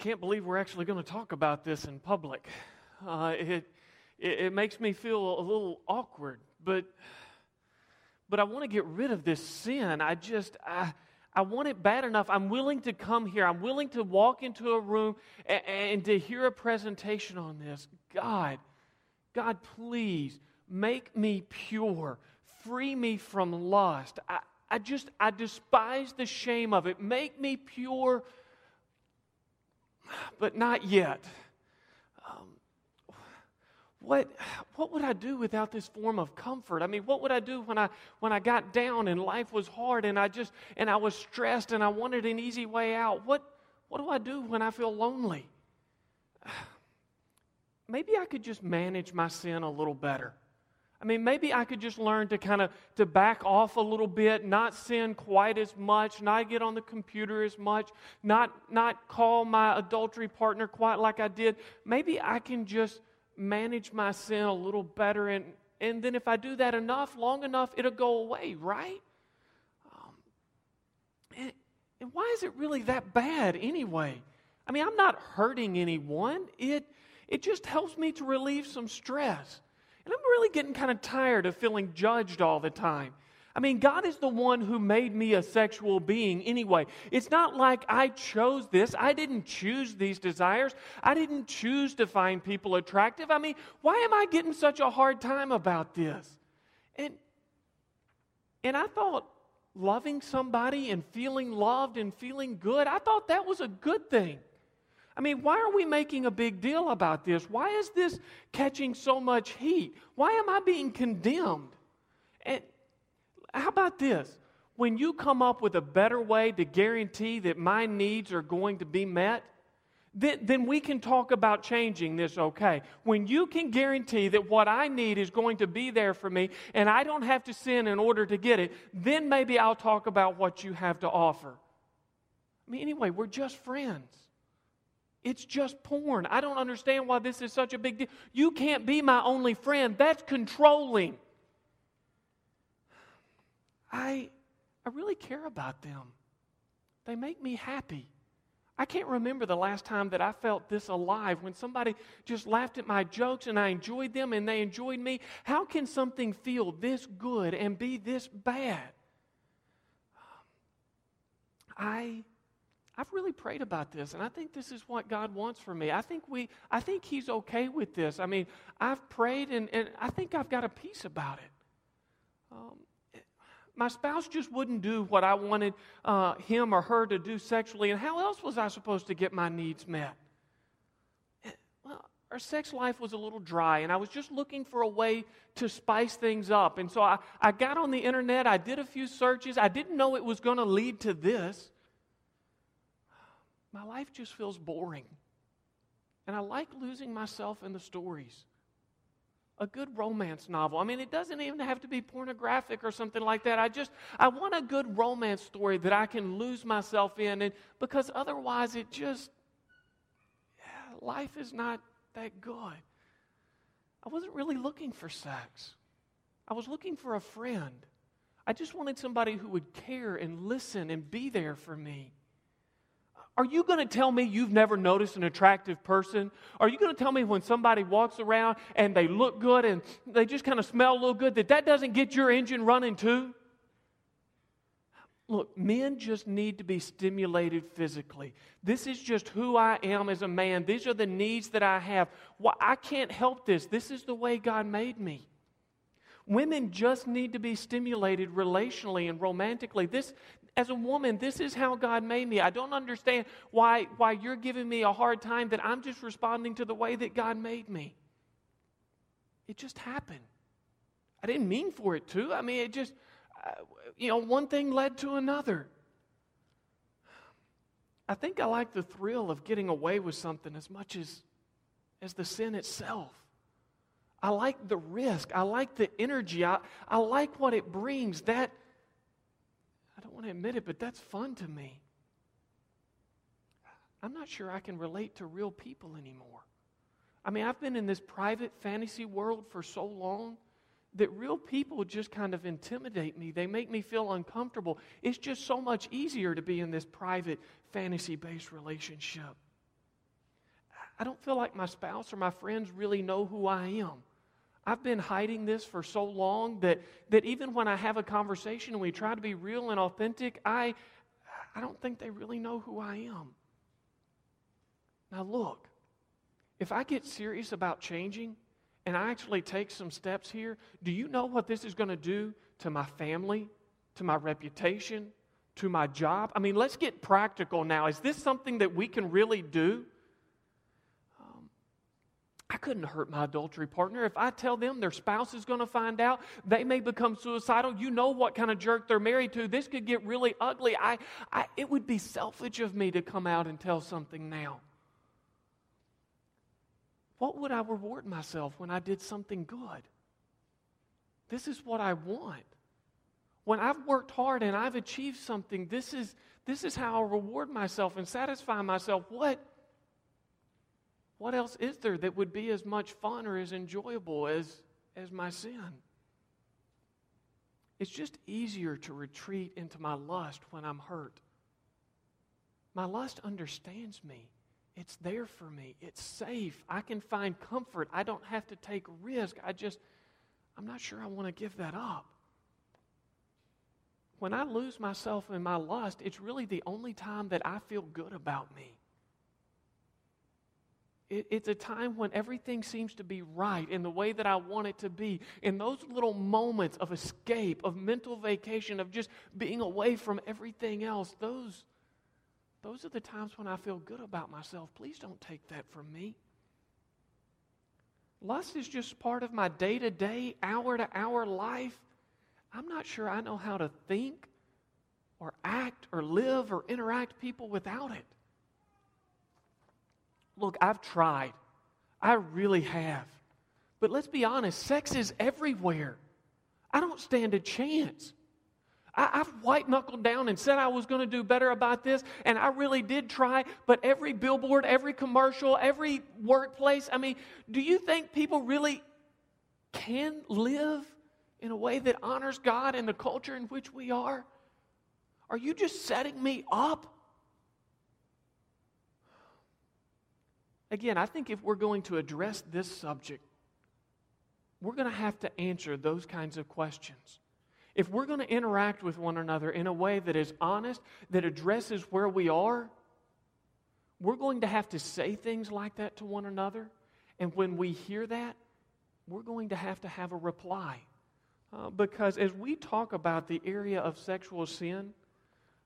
Can't believe we're actually going to talk about this in public. Uh, it, it, it makes me feel a little awkward, but but I want to get rid of this sin. I just I I want it bad enough. I'm willing to come here. I'm willing to walk into a room and, and to hear a presentation on this. God, God, please make me pure. Free me from lust. I, I just I despise the shame of it. Make me pure but not yet. Um, what, what would I do without this form of comfort? I mean, what would I do when I, when I got down and life was hard and I just, and I was stressed and I wanted an easy way out? What, what do I do when I feel lonely? Maybe I could just manage my sin a little better. I mean, maybe I could just learn to kind of to back off a little bit, not sin quite as much, not get on the computer as much, not not call my adultery partner quite like I did. Maybe I can just manage my sin a little better, and and then if I do that enough, long enough, it'll go away, right? Um, and, and why is it really that bad anyway? I mean, I'm not hurting anyone. It it just helps me to relieve some stress. And I'm really getting kind of tired of feeling judged all the time. I mean, God is the one who made me a sexual being anyway. It's not like I chose this. I didn't choose these desires. I didn't choose to find people attractive. I mean, why am I getting such a hard time about this? And and I thought loving somebody and feeling loved and feeling good, I thought that was a good thing. I mean, why are we making a big deal about this? Why is this catching so much heat? Why am I being condemned? And how about this? When you come up with a better way to guarantee that my needs are going to be met, then, then we can talk about changing this, okay? When you can guarantee that what I need is going to be there for me and I don't have to sin in order to get it, then maybe I'll talk about what you have to offer. I mean, anyway, we're just friends. It's just porn. I don't understand why this is such a big deal. You can't be my only friend. That's controlling. I, I really care about them. They make me happy. I can't remember the last time that I felt this alive when somebody just laughed at my jokes and I enjoyed them and they enjoyed me. How can something feel this good and be this bad? I I've really prayed about this, and I think this is what God wants for me. I think we, I think He's okay with this. I mean, I've prayed, and, and I think I've got a peace about it. Um, my spouse just wouldn't do what I wanted uh, him or her to do sexually, and how else was I supposed to get my needs met? Well, our sex life was a little dry, and I was just looking for a way to spice things up. And so I, I got on the internet, I did a few searches. I didn't know it was going to lead to this my life just feels boring. And I like losing myself in the stories. A good romance novel. I mean, it doesn't even have to be pornographic or something like that. I just, I want a good romance story that I can lose myself in. And because otherwise, it just, yeah, life is not that good. I wasn't really looking for sex, I was looking for a friend. I just wanted somebody who would care and listen and be there for me. Are you going to tell me you've never noticed an attractive person? Are you going to tell me when somebody walks around and they look good and they just kind of smell a little good that that doesn't get your engine running too? Look, men just need to be stimulated physically. This is just who I am as a man. These are the needs that I have. Well, I can't help this. This is the way God made me. Women just need to be stimulated relationally and romantically. This, as a woman, this is how God made me. I don't understand why, why you're giving me a hard time that I'm just responding to the way that God made me. It just happened. I didn't mean for it to. I mean, it just, uh, you know, one thing led to another. I think I like the thrill of getting away with something as much as, as the sin itself. I like the risk. I like the energy. I, I like what it brings. That, I don't want to admit it, but that's fun to me. I'm not sure I can relate to real people anymore. I mean, I've been in this private fantasy world for so long that real people just kind of intimidate me. They make me feel uncomfortable. It's just so much easier to be in this private fantasy based relationship. I don't feel like my spouse or my friends really know who I am. I've been hiding this for so long that, that even when I have a conversation and we try to be real and authentic, I, I don't think they really know who I am. Now, look, if I get serious about changing and I actually take some steps here, do you know what this is going to do to my family, to my reputation, to my job? I mean, let's get practical now. Is this something that we can really do? I couldn't hurt my adultery partner. If I tell them their spouse is going to find out, they may become suicidal. You know what kind of jerk they're married to. This could get really ugly. I, I, it would be selfish of me to come out and tell something now. What would I reward myself when I did something good? This is what I want. When I've worked hard and I've achieved something, this is, this is how I reward myself and satisfy myself. What, what else is there that would be as much fun or as enjoyable as, as my sin? It's just easier to retreat into my lust when I'm hurt. My lust understands me. It's there for me. It's safe. I can find comfort. I don't have to take risk. I just, I'm not sure I want to give that up. When I lose myself in my lust, it's really the only time that I feel good about me. It, it's a time when everything seems to be right in the way that I want it to be. In those little moments of escape, of mental vacation, of just being away from everything else, those those are the times when I feel good about myself. Please don't take that from me. Lust is just part of my day to day, hour to hour life. I'm not sure I know how to think or act or live or interact people without it. Look, I've tried. I really have. But let's be honest, sex is everywhere. I don't stand a chance. I, have white knuckled down and said I was going to do better about this, and I really did try. But every billboard, every commercial, every workplace I mean, do you think people really can live in a way that honors God and the culture in which we are? Are you just setting me up? Again, I think if we're going to address this subject, we're going to have to answer those kinds of questions. If we're going to interact with one another in a way that is honest, that addresses where we are, we're going to have to say things like that to one another. And when we hear that, we're going to have to have a reply. Uh, because as we talk about the area of sexual sin,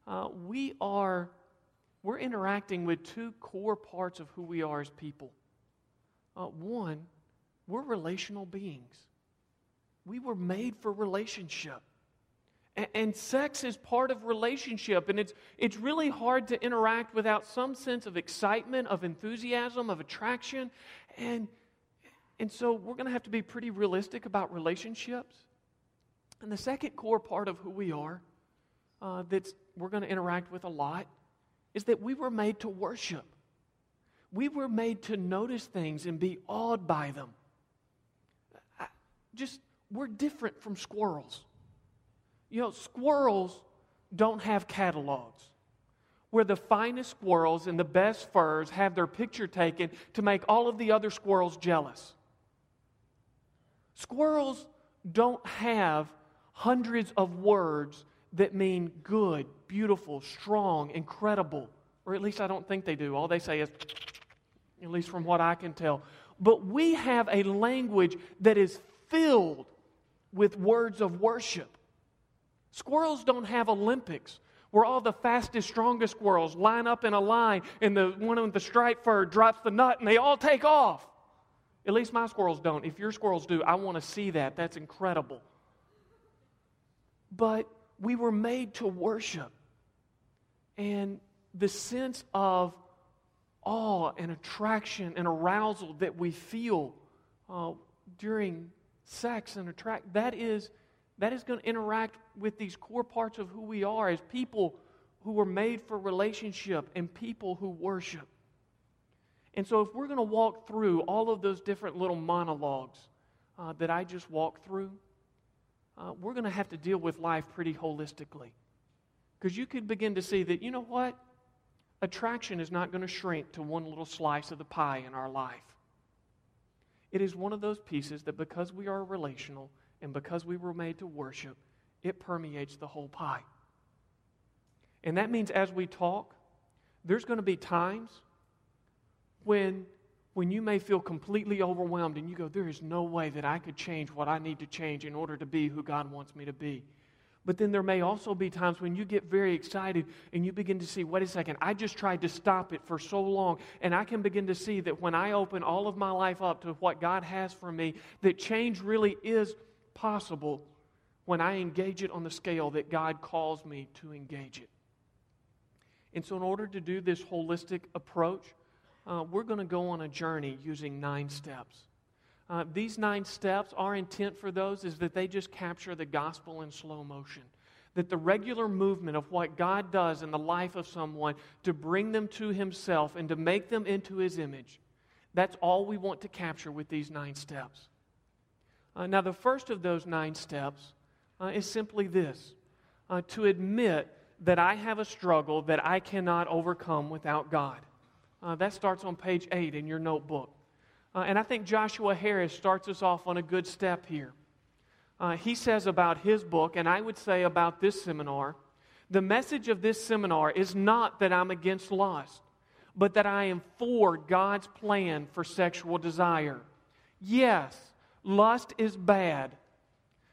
uh, we are we're interacting with two core parts of who we are as people. Uh, one, we're relational beings. We were made for relationship. And sex is part of relationship, and it's, it's really hard to interact without some sense of excitement, of enthusiasm, of attraction. And, and so we're going to have to be pretty realistic about relationships. And the second core part of who we are uh, that we're going to interact with a lot is that we were made to worship. We were made to notice things and be awed by them. Just, we're different from squirrels. You know, squirrels don't have catalogs where the finest squirrels and the best furs have their picture taken to make all of the other squirrels jealous. Squirrels don't have hundreds of words that mean good, beautiful, strong, incredible, or at least I don't think they do. All they say is, at least from what I can tell. But we have a language that is filled with words of worship. Squirrels don't have Olympics where all the fastest, strongest squirrels line up in a line and the one with the striped fur drops the nut and they all take off. At least my squirrels don't. If your squirrels do, I want to see that. That's incredible. but we were made to worship. And the sense of awe and attraction and arousal that we feel uh, during sex and attract that is that is going to interact with these core parts of who we are as people who were made for relationship and people who worship. And so, if we're going to walk through all of those different little monologues uh, that I just walked through, uh, we're going to have to deal with life pretty holistically. Because you could begin to see that, you know what? Attraction is not going to shrink to one little slice of the pie in our life. It is one of those pieces that because we are relational and because we were made to worship, it permeates the whole pie. And that means as we talk, there's going to be times when, when you may feel completely overwhelmed and you go, There is no way that I could change what I need to change in order to be who God wants me to be. But then there may also be times when you get very excited and you begin to see, wait a second, I just tried to stop it for so long. And I can begin to see that when I open all of my life up to what God has for me, that change really is possible when I engage it on the scale that God calls me to engage it. And so, in order to do this holistic approach, uh, we're going to go on a journey using nine steps. Uh, these nine steps, our intent for those is that they just capture the gospel in slow motion. That the regular movement of what God does in the life of someone to bring them to Himself and to make them into His image, that's all we want to capture with these nine steps. Uh, now, the first of those nine steps uh, is simply this uh, to admit that I have a struggle that I cannot overcome without God. Uh, that starts on page 8 in your notebook. Uh, and I think Joshua Harris starts us off on a good step here. Uh, he says about his book, and I would say about this seminar, the message of this seminar is not that I'm against lust, but that I am for God's plan for sexual desire. Yes, lust is bad,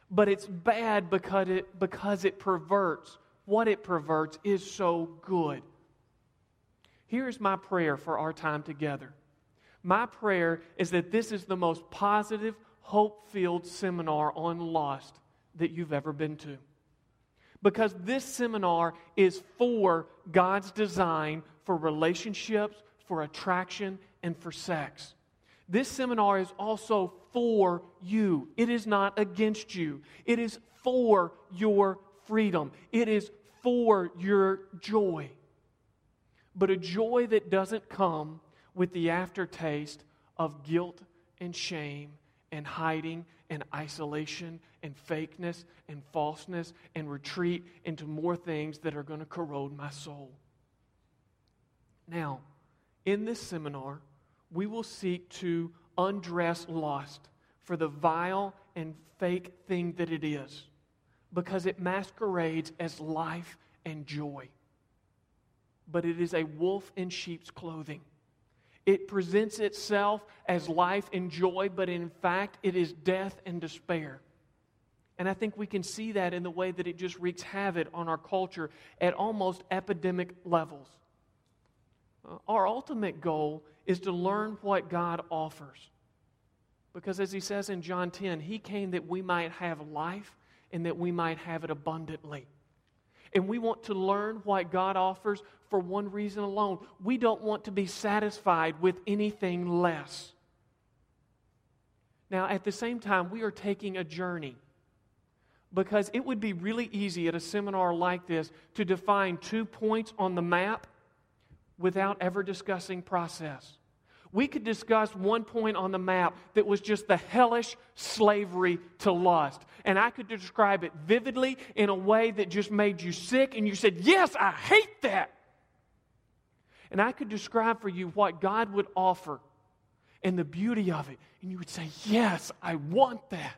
but it's bad because it, because it perverts. What it perverts is so good. Here's my prayer for our time together my prayer is that this is the most positive, hope filled seminar on lost that you've ever been to. Because this seminar is for God's design for relationships, for attraction, and for sex. This seminar is also for you. It is not against you. It is for your freedom. It is for your joy. But a joy that doesn't come with the aftertaste of guilt and shame and hiding and isolation and fakeness and falseness and retreat into more things that are going to corrode my soul. Now, in this seminar, we will seek to undress lust for the vile and fake thing that it is because it masquerades as life and joy. But it is a wolf in sheep's clothing. It presents itself as life and joy, but in fact, it is death and despair. And I think we can see that in the way that it just wreaks havoc on our culture at almost epidemic levels. Uh, our ultimate goal is to learn what God offers. Because as he says in John 10, he came that we might have life and that we might have it abundantly. And we want to learn what God offers for one reason alone. We don't want to be satisfied with anything less. Now, at the same time, we are taking a journey because it would be really easy at a seminar like this to define two points on the map without ever discussing process we could discuss one point on the map that was just the hellish slavery to lust. And I could describe it vividly in a way that just made you sick, and you said, Yes, I hate that. And I could describe for you what God would offer and the beauty of it, and you would say, Yes, I want that.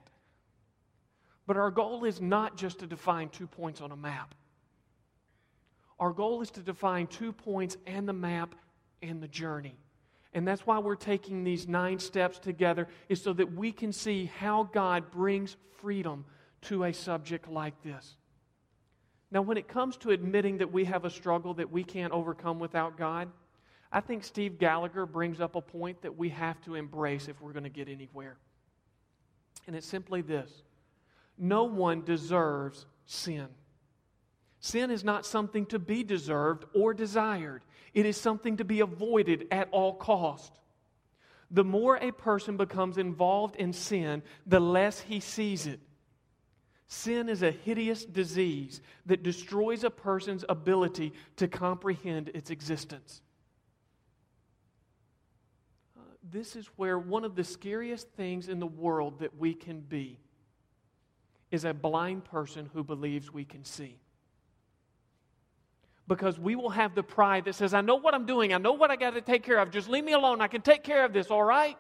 But our goal is not just to define two points on a map. Our goal is to define two points and the map and the journey. And that's why we're taking these nine steps together, is so that we can see how God brings freedom to a subject like this. Now, when it comes to admitting that we have a struggle that we can't overcome without God, I think Steve Gallagher brings up a point that we have to embrace if we're going to get anywhere. And it's simply this no one deserves sin. Sin is not something to be deserved or desired, it is something to be avoided at all cost. The more a person becomes involved in sin, the less he sees it. Sin is a hideous disease that destroys a person's ability to comprehend its existence. This is where one of the scariest things in the world that we can be is a blind person who believes we can see because we will have the pride that says, I know what I'm doing. I know what I got to take care of. Just leave me alone. I can take care of this, all right?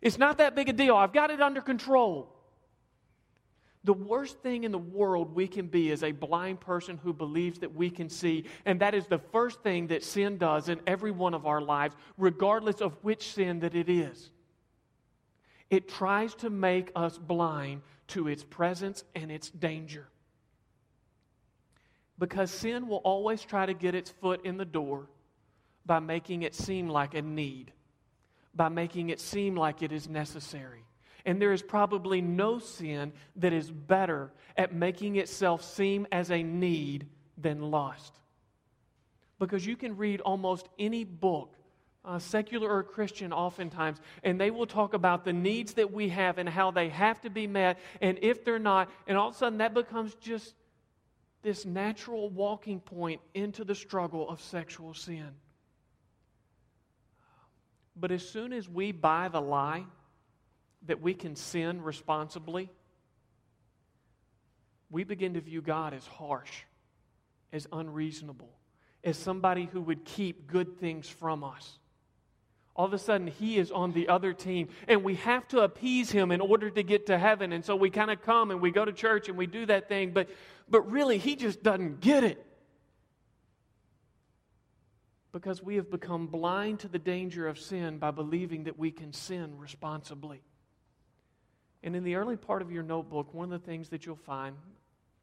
It's not that big a deal. I've got it under control. The worst thing in the world we can be is a blind person who believes that we can see. And that is the first thing that sin does in every one of our lives, regardless of which sin that it is. It tries to make us blind to its presence and its danger. Because sin will always try to get its foot in the door by making it seem like a need, by making it seem like it is necessary. And there is probably no sin that is better at making itself seem as a need than lust. Because you can read almost any book, uh, secular or Christian, oftentimes, and they will talk about the needs that we have and how they have to be met, and if they're not, and all of a sudden that becomes just this natural walking point into the struggle of sexual sin. But as soon as we buy the lie that we can sin responsibly, we begin to view God as harsh, as unreasonable, as somebody who would keep good things from us. All of a sudden, he is on the other team, and we have to appease him in order to get to heaven. And so we kind of come and we go to church and we do that thing, but but really, he just doesn't get it. Because we have become blind to the danger of sin by believing that we can sin responsibly. And in the early part of your notebook, one of the things that you'll find,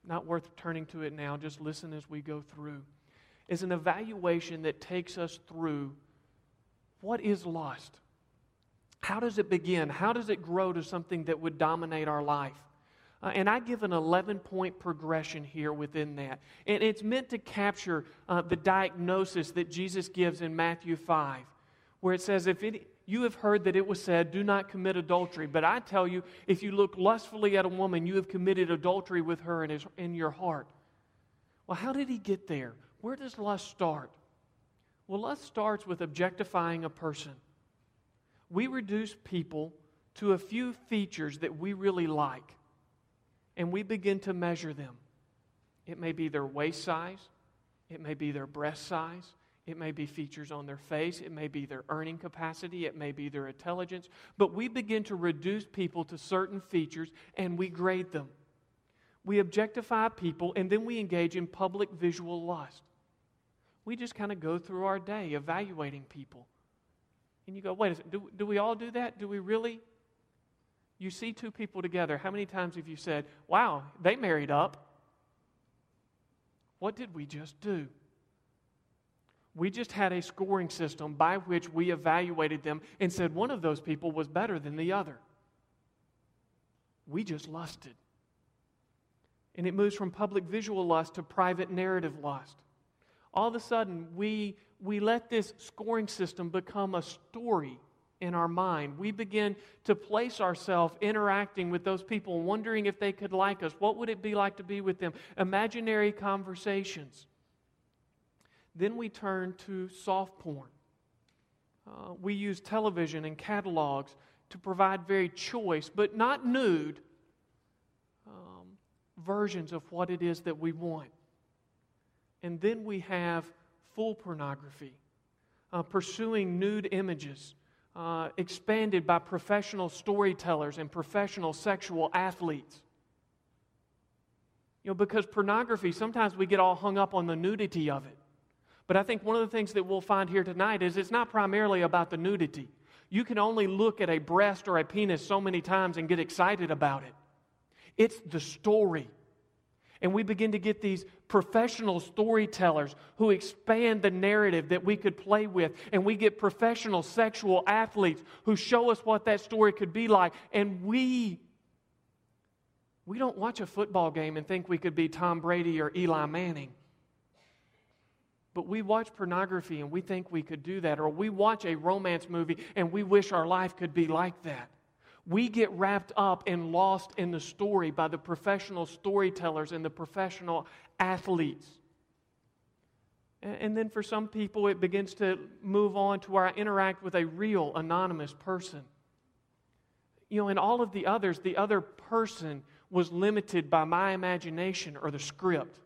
not worth turning to it now, just listen as we go through, is an evaluation that takes us through what is lust? How does it begin? How does it grow to something that would dominate our life? Uh, and I give an 11 point progression here within that. And it's meant to capture uh, the diagnosis that Jesus gives in Matthew 5, where it says, If it, you have heard that it was said, Do not commit adultery. But I tell you, if you look lustfully at a woman, you have committed adultery with her in, his, in your heart. Well, how did he get there? Where does lust start? Well, lust starts with objectifying a person. We reduce people to a few features that we really like and we begin to measure them. It may be their waist size, it may be their breast size, it may be features on their face, it may be their earning capacity, it may be their intelligence, but we begin to reduce people to certain features and we grade them. We objectify people and then we engage in public visual lust. We just kind of go through our day evaluating people. And you go, wait a second, do, do we all do that? Do we really? You see two people together. How many times have you said, wow, they married up? What did we just do? We just had a scoring system by which we evaluated them and said one of those people was better than the other. We just lusted. And it moves from public visual lust to private narrative lust. All of a sudden, we, we let this scoring system become a story in our mind. We begin to place ourselves interacting with those people, wondering if they could like us. What would it be like to be with them? Imaginary conversations. Then we turn to soft porn. Uh, we use television and catalogs to provide very choice, but not nude, um, versions of what it is that we want. And then we have full pornography, uh, pursuing nude images uh, expanded by professional storytellers and professional sexual athletes. You know, because pornography, sometimes we get all hung up on the nudity of it. But I think one of the things that we'll find here tonight is it's not primarily about the nudity. You can only look at a breast or a penis so many times and get excited about it. It's the story. And we begin to get these professional storytellers who expand the narrative that we could play with. And we get professional sexual athletes who show us what that story could be like. And we We don't watch a football game and think we could be Tom Brady or Eli Manning. But we watch pornography and we think we could do that. Or we watch a romance movie and we wish our life could be like that. We get wrapped up and lost in the story by the professional storytellers and the professional athletes. And then for some people, it begins to move on to where I interact with a real anonymous person. You know, in all of the others, the other person was limited by my imagination or the script.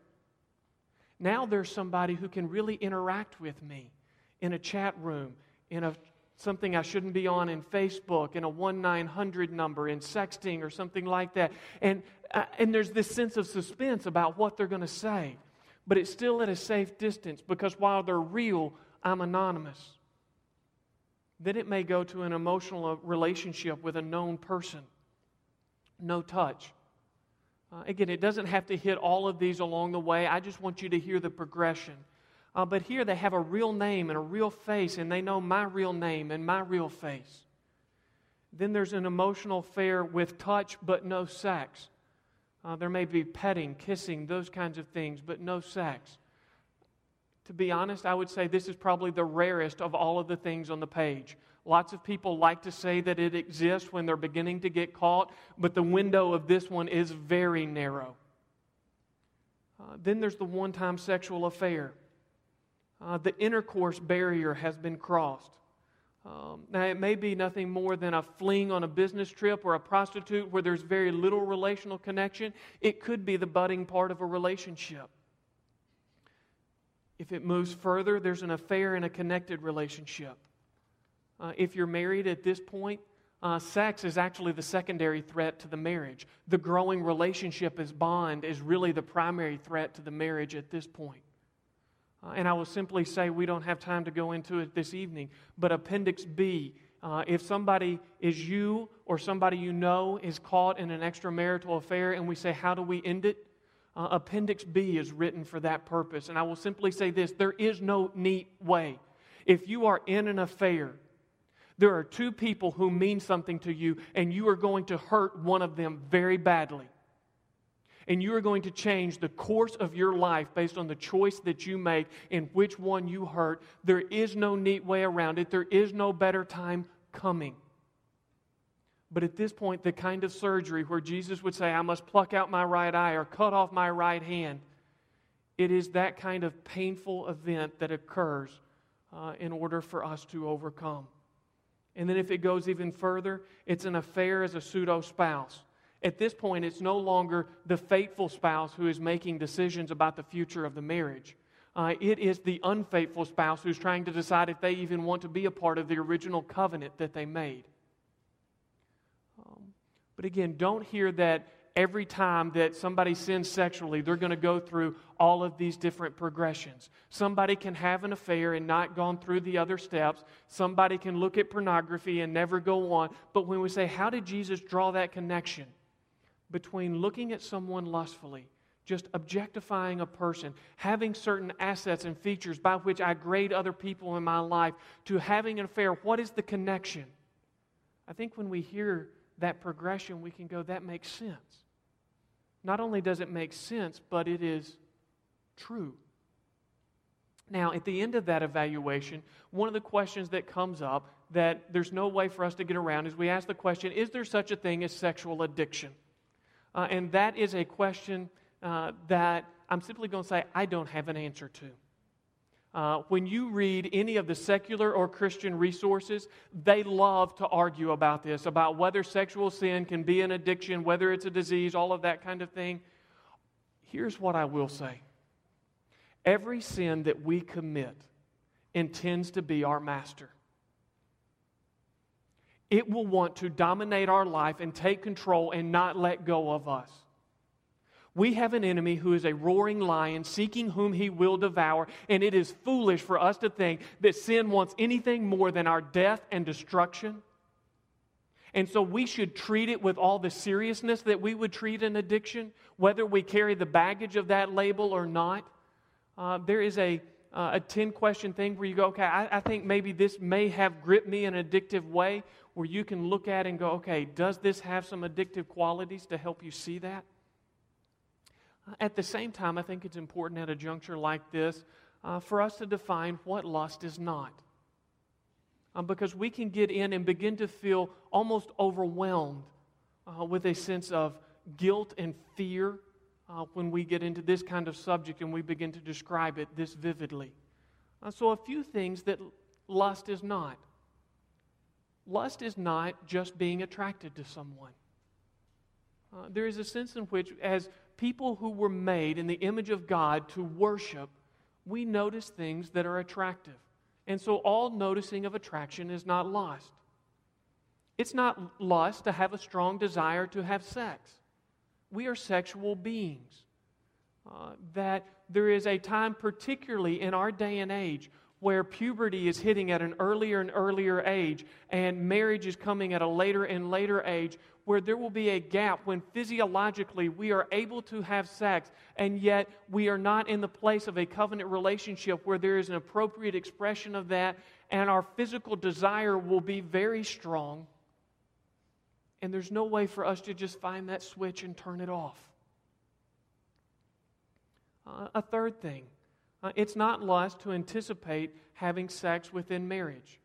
Now there's somebody who can really interact with me in a chat room, in a something I shouldn't be on in Facebook, in a 1 900 number, in sexting or something like that. And, uh, and there's this sense of suspense about what they're going to say. But it's still at a safe distance because while they're real, I'm anonymous. Then it may go to an emotional uh, relationship with a known person. No touch. Uh, again, it doesn't have to hit all of these along the way. I just want you to hear the progression. Uh, but here they have a real name and a real face, and they know my real name and my real face. Then there's an emotional affair with touch but no sex. Uh, there may be petting, kissing, those kinds of things, but no sex. To be honest, I would say this is probably the rarest of all of the things on the page. Lots of people like to say that it exists when they're beginning to get caught, but the window of this one is very narrow. Uh, then there's the one time sexual affair. Uh, the intercourse barrier has been crossed. Um, now, it may be nothing more than a fling on a business trip or a prostitute where there's very little relational connection. It could be the budding part of a relationship. If it moves further, there's an affair in a connected relationship. Uh, if you're married at this point, uh, sex is actually the secondary threat to the marriage. The growing relationship as bond is really the primary threat to the marriage at this point. Uh, and I will simply say we don't have time to go into it this evening, but Appendix B uh, if somebody is you or somebody you know is caught in an extramarital affair and we say, How do we end it? Uh, Appendix B is written for that purpose. And I will simply say this there is no neat way. If you are in an affair, there are two people who mean something to you, and you are going to hurt one of them very badly. And you are going to change the course of your life based on the choice that you make in which one you hurt. There is no neat way around it, there is no better time coming. But at this point, the kind of surgery where Jesus would say, I must pluck out my right eye or cut off my right hand, it is that kind of painful event that occurs uh, in order for us to overcome. And then if it goes even further, it's an affair as a pseudo spouse. At this point, it's no longer the faithful spouse who is making decisions about the future of the marriage. Uh, it is the unfaithful spouse who's trying to decide if they even want to be a part of the original covenant that they made. Um, but again, don't hear that every time that somebody sins sexually, they're going to go through all of these different progressions. Somebody can have an affair and not gone through the other steps. Somebody can look at pornography and never go on. But when we say, how did Jesus draw that connection between looking at someone lustfully, just objectifying a person, having certain assets and features by which I grade other people in my life, to having an affair? What is the connection? I think when we hear that progression, we can go, that makes sense not only does it make sense, but it is true. Now, at the end of that evaluation, one of the questions that comes up that there's no way for us to get around is we ask the question Is there such a thing as sexual addiction? Uh, and that is a question uh, that I'm simply going to say I don't have an answer to. Uh, when you read any of the secular or Christian resources, they love to argue about this, about whether sexual sin can be an addiction, whether it's a disease, all of that kind of thing. Here's what I will say every sin that we commit intends to be our master. It will want to dominate our life and take control and not let go of us. We have an enemy who is a roaring lion seeking whom he will devour, and it is foolish for us to think that sin wants anything more than our death and destruction. And so we should treat it with all the seriousness that we would treat an addiction, whether we carry the baggage of that label or not. Uh, there is a, uh, a 10 question thing where you go, okay, I, I think maybe this may have gripped me in an addictive way, where you can look at and go, okay, does this have some addictive qualities to help you see that? Uh, at the same time, I think it's important at a juncture like this uh, for us to define what lust is not. Um, because we can get in and begin to feel almost overwhelmed uh, with a sense of guilt and fear uh, when we get into this kind of subject and we begin to describe it this vividly. Uh, so, a few things that lust is not. Lust is not just being attracted to someone. Uh, there is a sense in which, as people who were made in the image of God to worship, we notice things that are attractive. And so, all noticing of attraction is not lust. It's not lust to have a strong desire to have sex. We are sexual beings. Uh, that there is a time, particularly in our day and age, where puberty is hitting at an earlier and earlier age, and marriage is coming at a later and later age, where there will be a gap when physiologically we are able to have sex, and yet we are not in the place of a covenant relationship where there is an appropriate expression of that, and our physical desire will be very strong. And there's no way for us to just find that switch and turn it off. Uh, a third thing uh, it's not lust to anticipate having sex within marriage.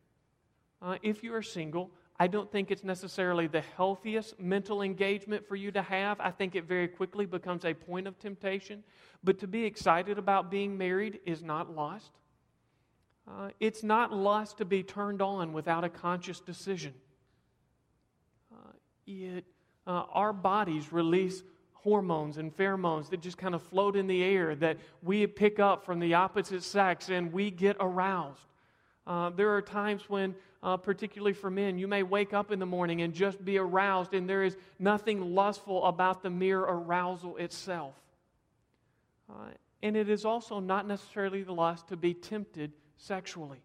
Uh, if you are single, I don't think it's necessarily the healthiest mental engagement for you to have. I think it very quickly becomes a point of temptation. But to be excited about being married is not lust. Uh, it's not lust to be turned on without a conscious decision it, uh, our bodies release hormones and pheromones that just kind of float in the air that we pick up from the opposite sex and we get aroused. Uh, there are times when, uh, particularly for men, you may wake up in the morning and just be aroused, and there is nothing lustful about the mere arousal itself. Uh, and it is also not necessarily the lust to be tempted sexually.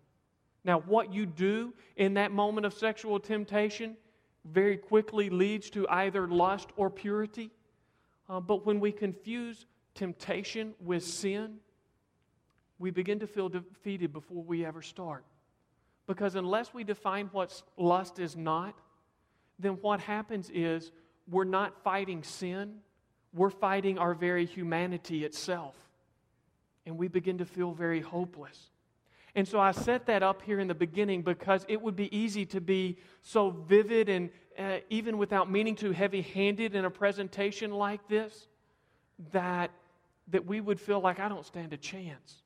Now, what you do in that moment of sexual temptation very quickly leads to either lust or purity. Uh, but when we confuse temptation with sin, we begin to feel defeated before we ever start. Because unless we define what lust is not, then what happens is we're not fighting sin, we're fighting our very humanity itself. And we begin to feel very hopeless. And so I set that up here in the beginning because it would be easy to be so vivid and uh, even without meaning to heavy handed in a presentation like this that, that we would feel like I don't stand a chance.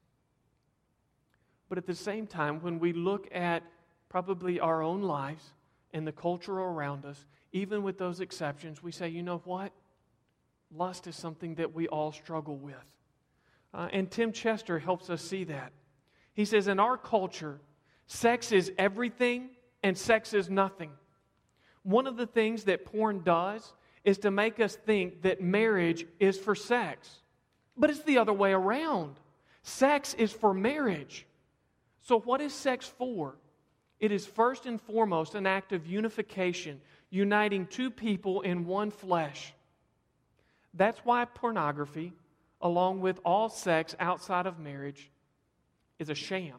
But at the same time, when we look at probably our own lives and the culture around us, even with those exceptions, we say, you know what? Lust is something that we all struggle with. Uh, and Tim Chester helps us see that. He says, in our culture, sex is everything and sex is nothing. One of the things that porn does is to make us think that marriage is for sex. But it's the other way around. Sex is for marriage. So, what is sex for? It is first and foremost an act of unification, uniting two people in one flesh. That's why pornography, along with all sex outside of marriage, is a sham,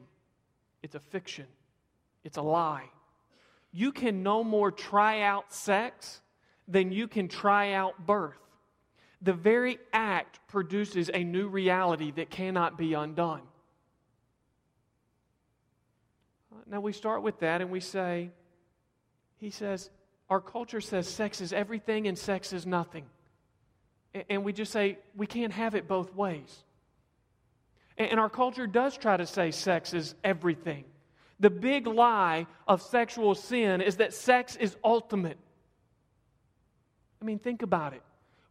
it's a fiction, it's a lie. You can no more try out sex than you can try out birth. The very act produces a new reality that cannot be undone. Now we start with that and we say, he says, our culture says sex is everything and sex is nothing. And we just say, we can't have it both ways. And our culture does try to say sex is everything. The big lie of sexual sin is that sex is ultimate. I mean, think about it.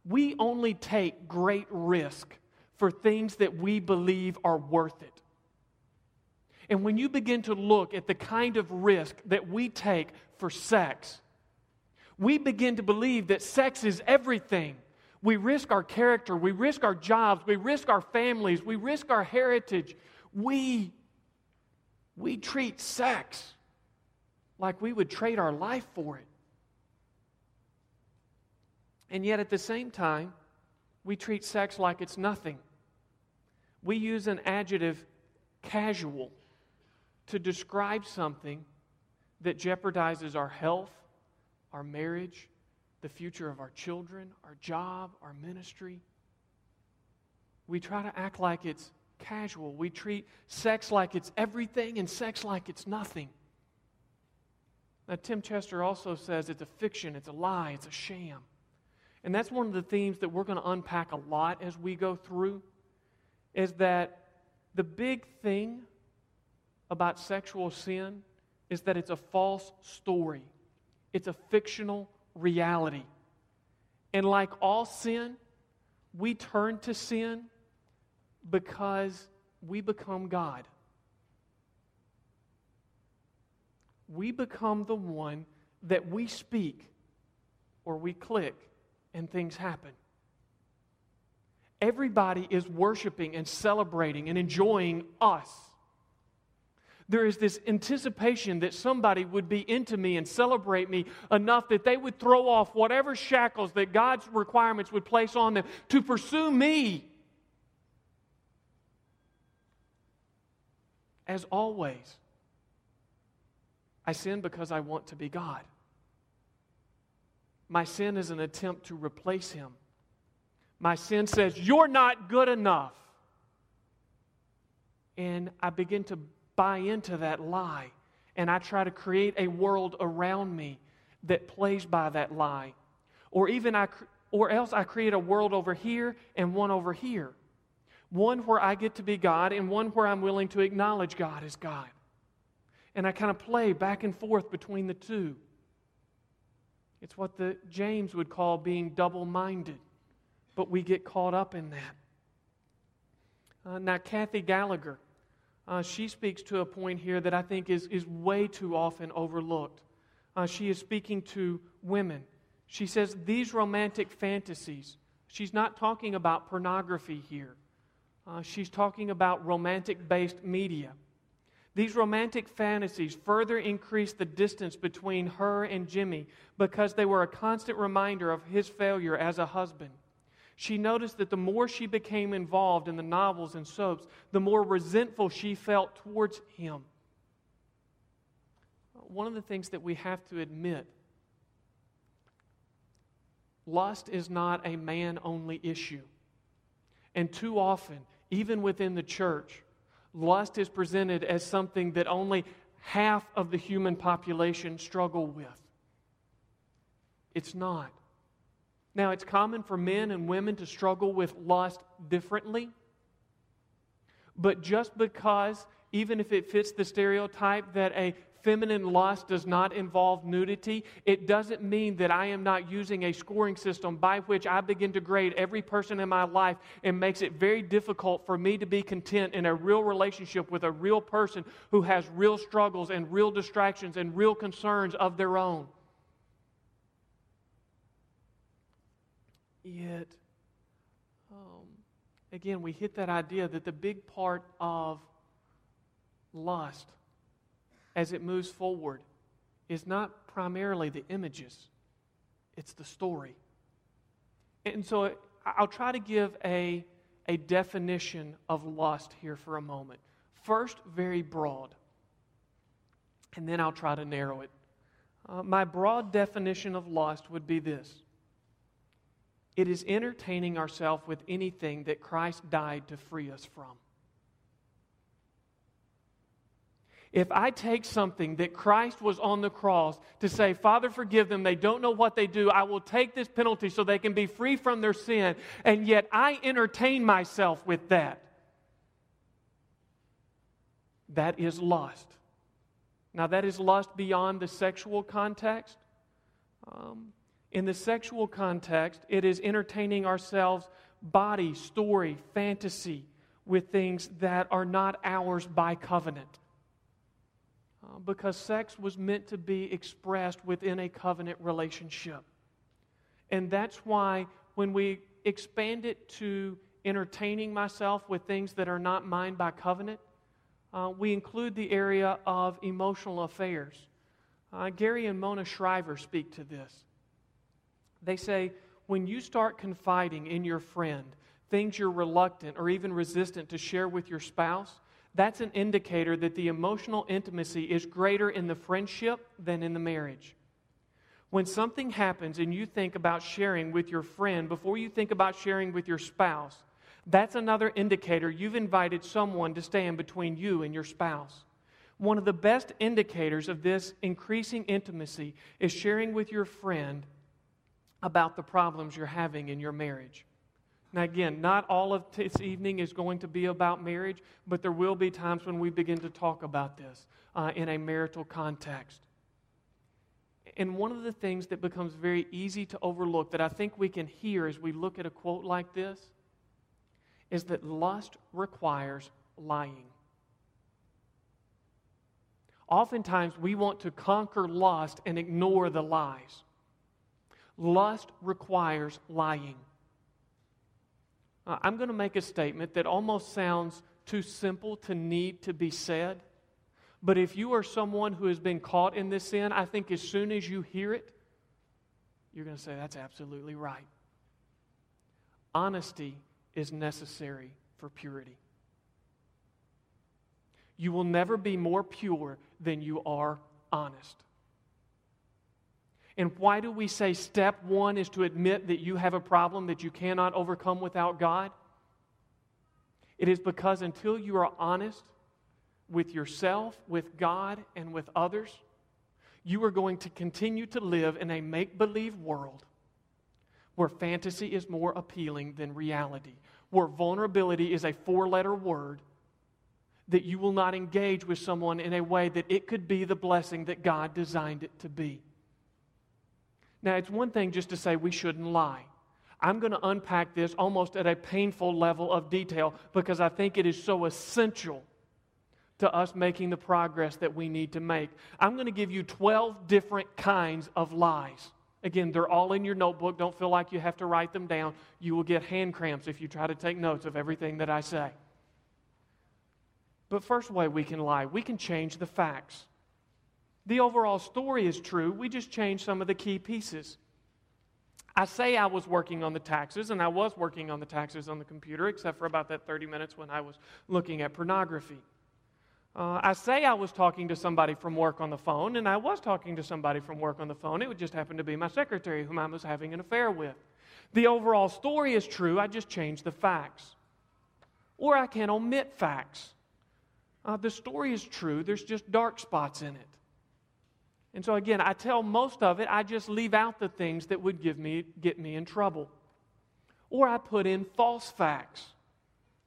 We only take great risk for things that we believe are worth it. And when you begin to look at the kind of risk that we take for sex, we begin to believe that sex is everything. We risk our character, we risk our jobs, we risk our families, we risk our heritage. We, we treat sex like we would trade our life for it. And yet at the same time, we treat sex like it's nothing. We use an adjective casual to describe something that jeopardizes our health, our marriage, the future of our children, our job, our ministry. We try to act like it's casual. We treat sex like it's everything and sex like it's nothing. Now, Tim Chester also says it's a fiction, it's a lie, it's a sham. And that's one of the themes that we're going to unpack a lot as we go through is that the big thing about sexual sin is that it's a false story. It's a fictional reality. And like all sin, we turn to sin because we become God. We become the one that we speak or we click and things happen. Everybody is worshiping and celebrating and enjoying us. There is this anticipation that somebody would be into me and celebrate me enough that they would throw off whatever shackles that God's requirements would place on them to pursue me. As always, I sin because I want to be God. My sin is an attempt to replace Him. My sin says, You're not good enough. And I begin to buy into that lie. And I try to create a world around me that plays by that lie. Or even I, or else I create a world over here and one over here. One where I get to be God and one where I'm willing to acknowledge God as God. And I kind of play back and forth between the two. It's what the James would call being double minded, but we get caught up in that. Uh, now, Kathy Gallagher, uh, she speaks to a point here that I think is, is way too often overlooked. Uh, she is speaking to women. She says these romantic fantasies, she's not talking about pornography here. Uh, she's talking about romantic based media. These romantic fantasies further increased the distance between her and Jimmy because they were a constant reminder of his failure as a husband. She noticed that the more she became involved in the novels and soaps, the more resentful she felt towards him. One of the things that we have to admit lust is not a man only issue. And too often, even within the church, lust is presented as something that only half of the human population struggle with. It's not. Now, it's common for men and women to struggle with lust differently. But just because, even if it fits the stereotype that a feminine lust does not involve nudity, it doesn't mean that I am not using a scoring system by which I begin to grade every person in my life and makes it very difficult for me to be content in a real relationship with a real person who has real struggles and real distractions and real concerns of their own. Yet, um, again, we hit that idea that the big part of lust as it moves forward is not primarily the images, it's the story. And so I'll try to give a, a definition of lust here for a moment. First, very broad, and then I'll try to narrow it. Uh, my broad definition of lust would be this it is entertaining ourselves with anything that Christ died to free us from. If I take something that Christ was on the cross to say, Father, forgive them, they don't know what they do, I will take this penalty so they can be free from their sin, and yet I entertain myself with that. That is lust. Now, that is lust beyond the sexual context. Um, in the sexual context, it is entertaining ourselves, body, story, fantasy, with things that are not ours by covenant. Uh, because sex was meant to be expressed within a covenant relationship. And that's why when we expand it to entertaining myself with things that are not mine by covenant, uh, we include the area of emotional affairs. Uh, Gary and Mona Shriver speak to this. They say, when you start confiding in your friend things you're reluctant or even resistant to share with your spouse, that's an indicator that the emotional intimacy is greater in the friendship than in the marriage. When something happens and you think about sharing with your friend before you think about sharing with your spouse, that's another indicator you've invited someone to stand between you and your spouse. One of the best indicators of this increasing intimacy is sharing with your friend about the problems you're having in your marriage. Now, again, not all of this evening is going to be about marriage, but there will be times when we begin to talk about this uh, in a marital context. And one of the things that becomes very easy to overlook that I think we can hear as we look at a quote like this is that lust requires lying. Oftentimes, we want to conquer lust and ignore the lies. Lust requires lying. I'm going to make a statement that almost sounds too simple to need to be said. But if you are someone who has been caught in this sin, I think as soon as you hear it, you're going to say, that's absolutely right. Honesty is necessary for purity. You will never be more pure than you are honest. And why do we say step one is to admit that you have a problem that you cannot overcome without God? It is because until you are honest with yourself, with God, and with others, you are going to continue to live in a make believe world where fantasy is more appealing than reality, where vulnerability is a four letter word, that you will not engage with someone in a way that it could be the blessing that God designed it to be. Now, it's one thing just to say we shouldn't lie. I'm going to unpack this almost at a painful level of detail because I think it is so essential to us making the progress that we need to make. I'm going to give you 12 different kinds of lies. Again, they're all in your notebook. Don't feel like you have to write them down. You will get hand cramps if you try to take notes of everything that I say. But first way we can lie, we can change the facts. The overall story is true. We just changed some of the key pieces. I say I was working on the taxes, and I was working on the taxes on the computer, except for about that 30 minutes when I was looking at pornography. Uh, I say I was talking to somebody from work on the phone, and I was talking to somebody from work on the phone. It would just happen to be my secretary, whom I was having an affair with. The overall story is true, I just changed the facts. Or I can omit facts. Uh, the story is true, there's just dark spots in it. And so, again, I tell most of it, I just leave out the things that would give me, get me in trouble. Or I put in false facts.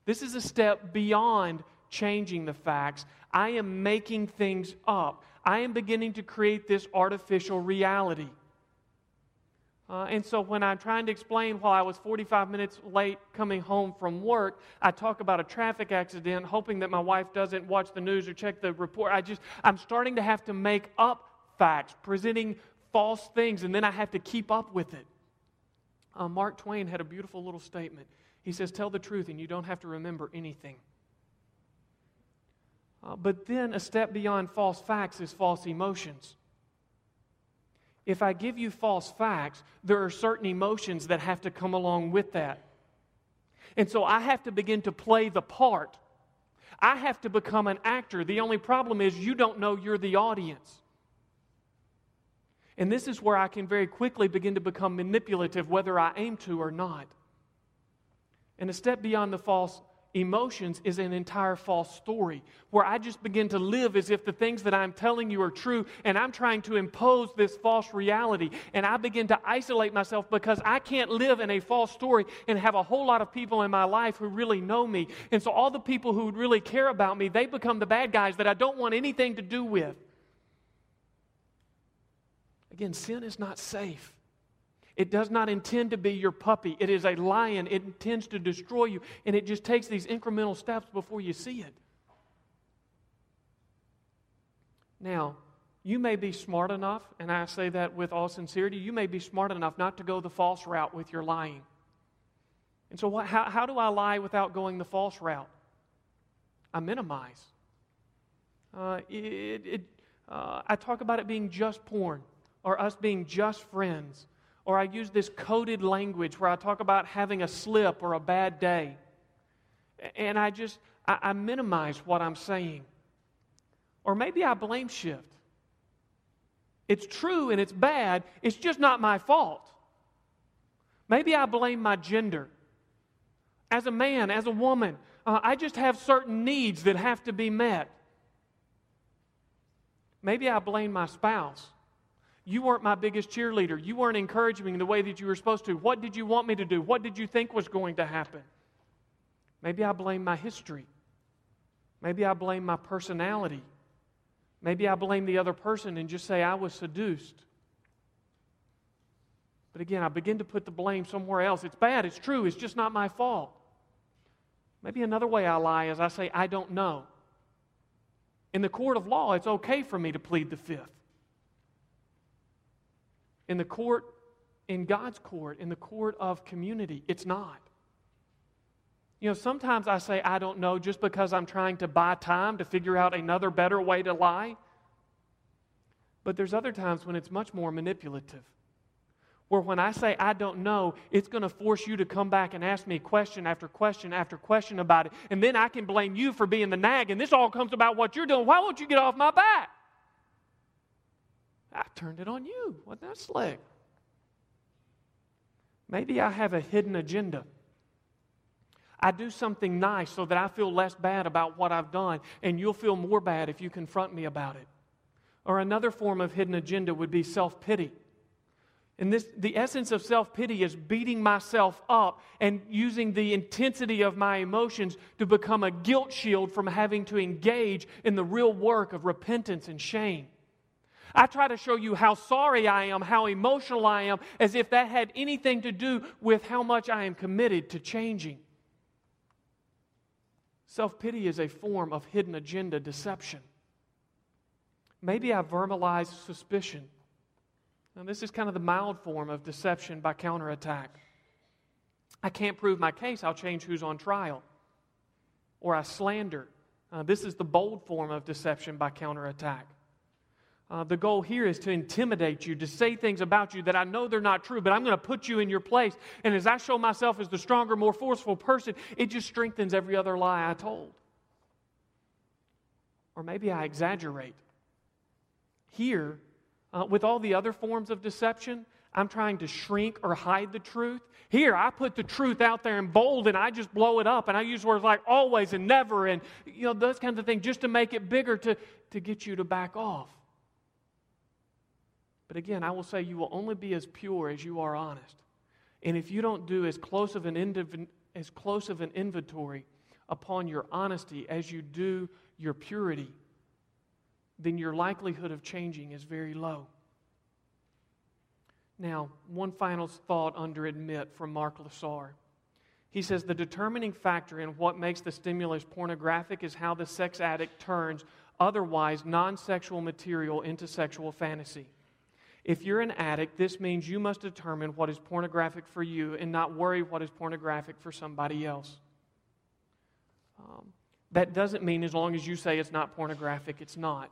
This is a step beyond changing the facts. I am making things up. I am beginning to create this artificial reality. Uh, and so when I'm trying to explain while I was 45 minutes late coming home from work, I talk about a traffic accident, hoping that my wife doesn't watch the news or check the report. I just, I'm starting to have to make up facts, presenting false things, and then I have to keep up with it. Uh, Mark Twain had a beautiful little statement. He says, Tell the truth, and you don't have to remember anything. Uh, but then a step beyond false facts is false emotions. If I give you false facts, there are certain emotions that have to come along with that. And so I have to begin to play the part. I have to become an actor. The only problem is you don't know you're the audience. And this is where I can very quickly begin to become manipulative, whether I aim to or not. And a step beyond the false emotions is an entire false story where I just begin to live as if the things that I'm telling you are true and I'm trying to impose this false reality. And I begin to isolate myself because I can't live in a false story and have a whole lot of people in my life who really know me. And so all the people who really care about me, they become the bad guys that I don't want anything to do with. Again, sin is not safe. It does not intend to be your puppy. It is a lion. It intends to destroy you. And it just takes these incremental steps before you see it. Now, you may be smart enough, and I say that with all sincerity, you may be smart enough not to go the false route with your lying. And so, what, how, how do I lie without going the false route? I minimize. Uh, it, it, uh, I talk about it being just porn or us being just friends. Or I use this coded language where I talk about having a slip or a bad day. And I just, I, I minimize what I'm saying. Or maybe I blame shift. It's true and it's bad, it's just not my fault. Maybe I blame my gender. As a man, as a woman, uh, I just have certain needs that have to be met. Maybe I blame my spouse. You weren't my biggest cheerleader. You weren't encouraging me in the way that you were supposed to. What did you want me to do? What did you think was going to happen? Maybe I blame my history. Maybe I blame my personality. Maybe I blame the other person and just say I was seduced. But again, I begin to put the blame somewhere else. It's bad, it's true, it's just not my fault. Maybe another way I lie is I say, I don't know. In the court of law, it's okay for me to plead the fifth. In the court, in God's court, in the court of community, it's not. You know, sometimes I say, I don't know, just because I'm trying to buy time to figure out another better way to lie. But there's other times when it's much more manipulative. Where when I say I don't know, it's going to force you to come back and ask me question after question after question about it. And then I can blame you for being the nag. And this all comes about what you're doing. Why won't you get off my back? I turned it on you. Wasn't that slick? Maybe I have a hidden agenda. I do something nice so that I feel less bad about what I've done, and you'll feel more bad if you confront me about it. Or another form of hidden agenda would be self pity. And this, the essence of self pity is beating myself up and using the intensity of my emotions to become a guilt shield from having to engage in the real work of repentance and shame. I try to show you how sorry I am, how emotional I am, as if that had anything to do with how much I am committed to changing. Self pity is a form of hidden agenda deception. Maybe I verbalize suspicion. Now, this is kind of the mild form of deception by counterattack. I can't prove my case, I'll change who's on trial. Or I slander. Uh, this is the bold form of deception by counterattack. Uh, the goal here is to intimidate you, to say things about you that I know they're not true, but I'm going to put you in your place. And as I show myself as the stronger, more forceful person, it just strengthens every other lie I told. Or maybe I exaggerate. Here, uh, with all the other forms of deception, I'm trying to shrink or hide the truth. Here, I put the truth out there in bold and I just blow it up and I use words like always and never and you know those kinds of things just to make it bigger to, to get you to back off. But again, I will say you will only be as pure as you are honest. And if you don't do as close of an, indiv- as close of an inventory upon your honesty as you do your purity, then your likelihood of changing is very low. Now, one final thought under admit from Mark Laaser. He says the determining factor in what makes the stimulus pornographic is how the sex addict turns otherwise non sexual material into sexual fantasy. If you're an addict, this means you must determine what is pornographic for you and not worry what is pornographic for somebody else. Um, that doesn't mean as long as you say it's not pornographic, it's not.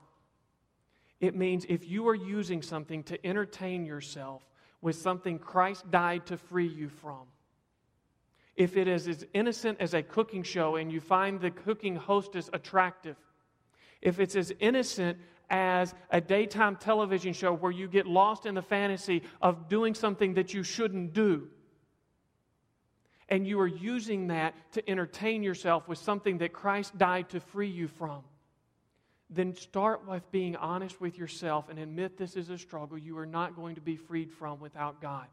It means if you are using something to entertain yourself with something Christ died to free you from, if it is as innocent as a cooking show and you find the cooking hostess attractive, if it's as innocent as a daytime television show where you get lost in the fantasy of doing something that you shouldn't do. And you are using that to entertain yourself with something that Christ died to free you from. Then start with being honest with yourself and admit this is a struggle you are not going to be freed from without God.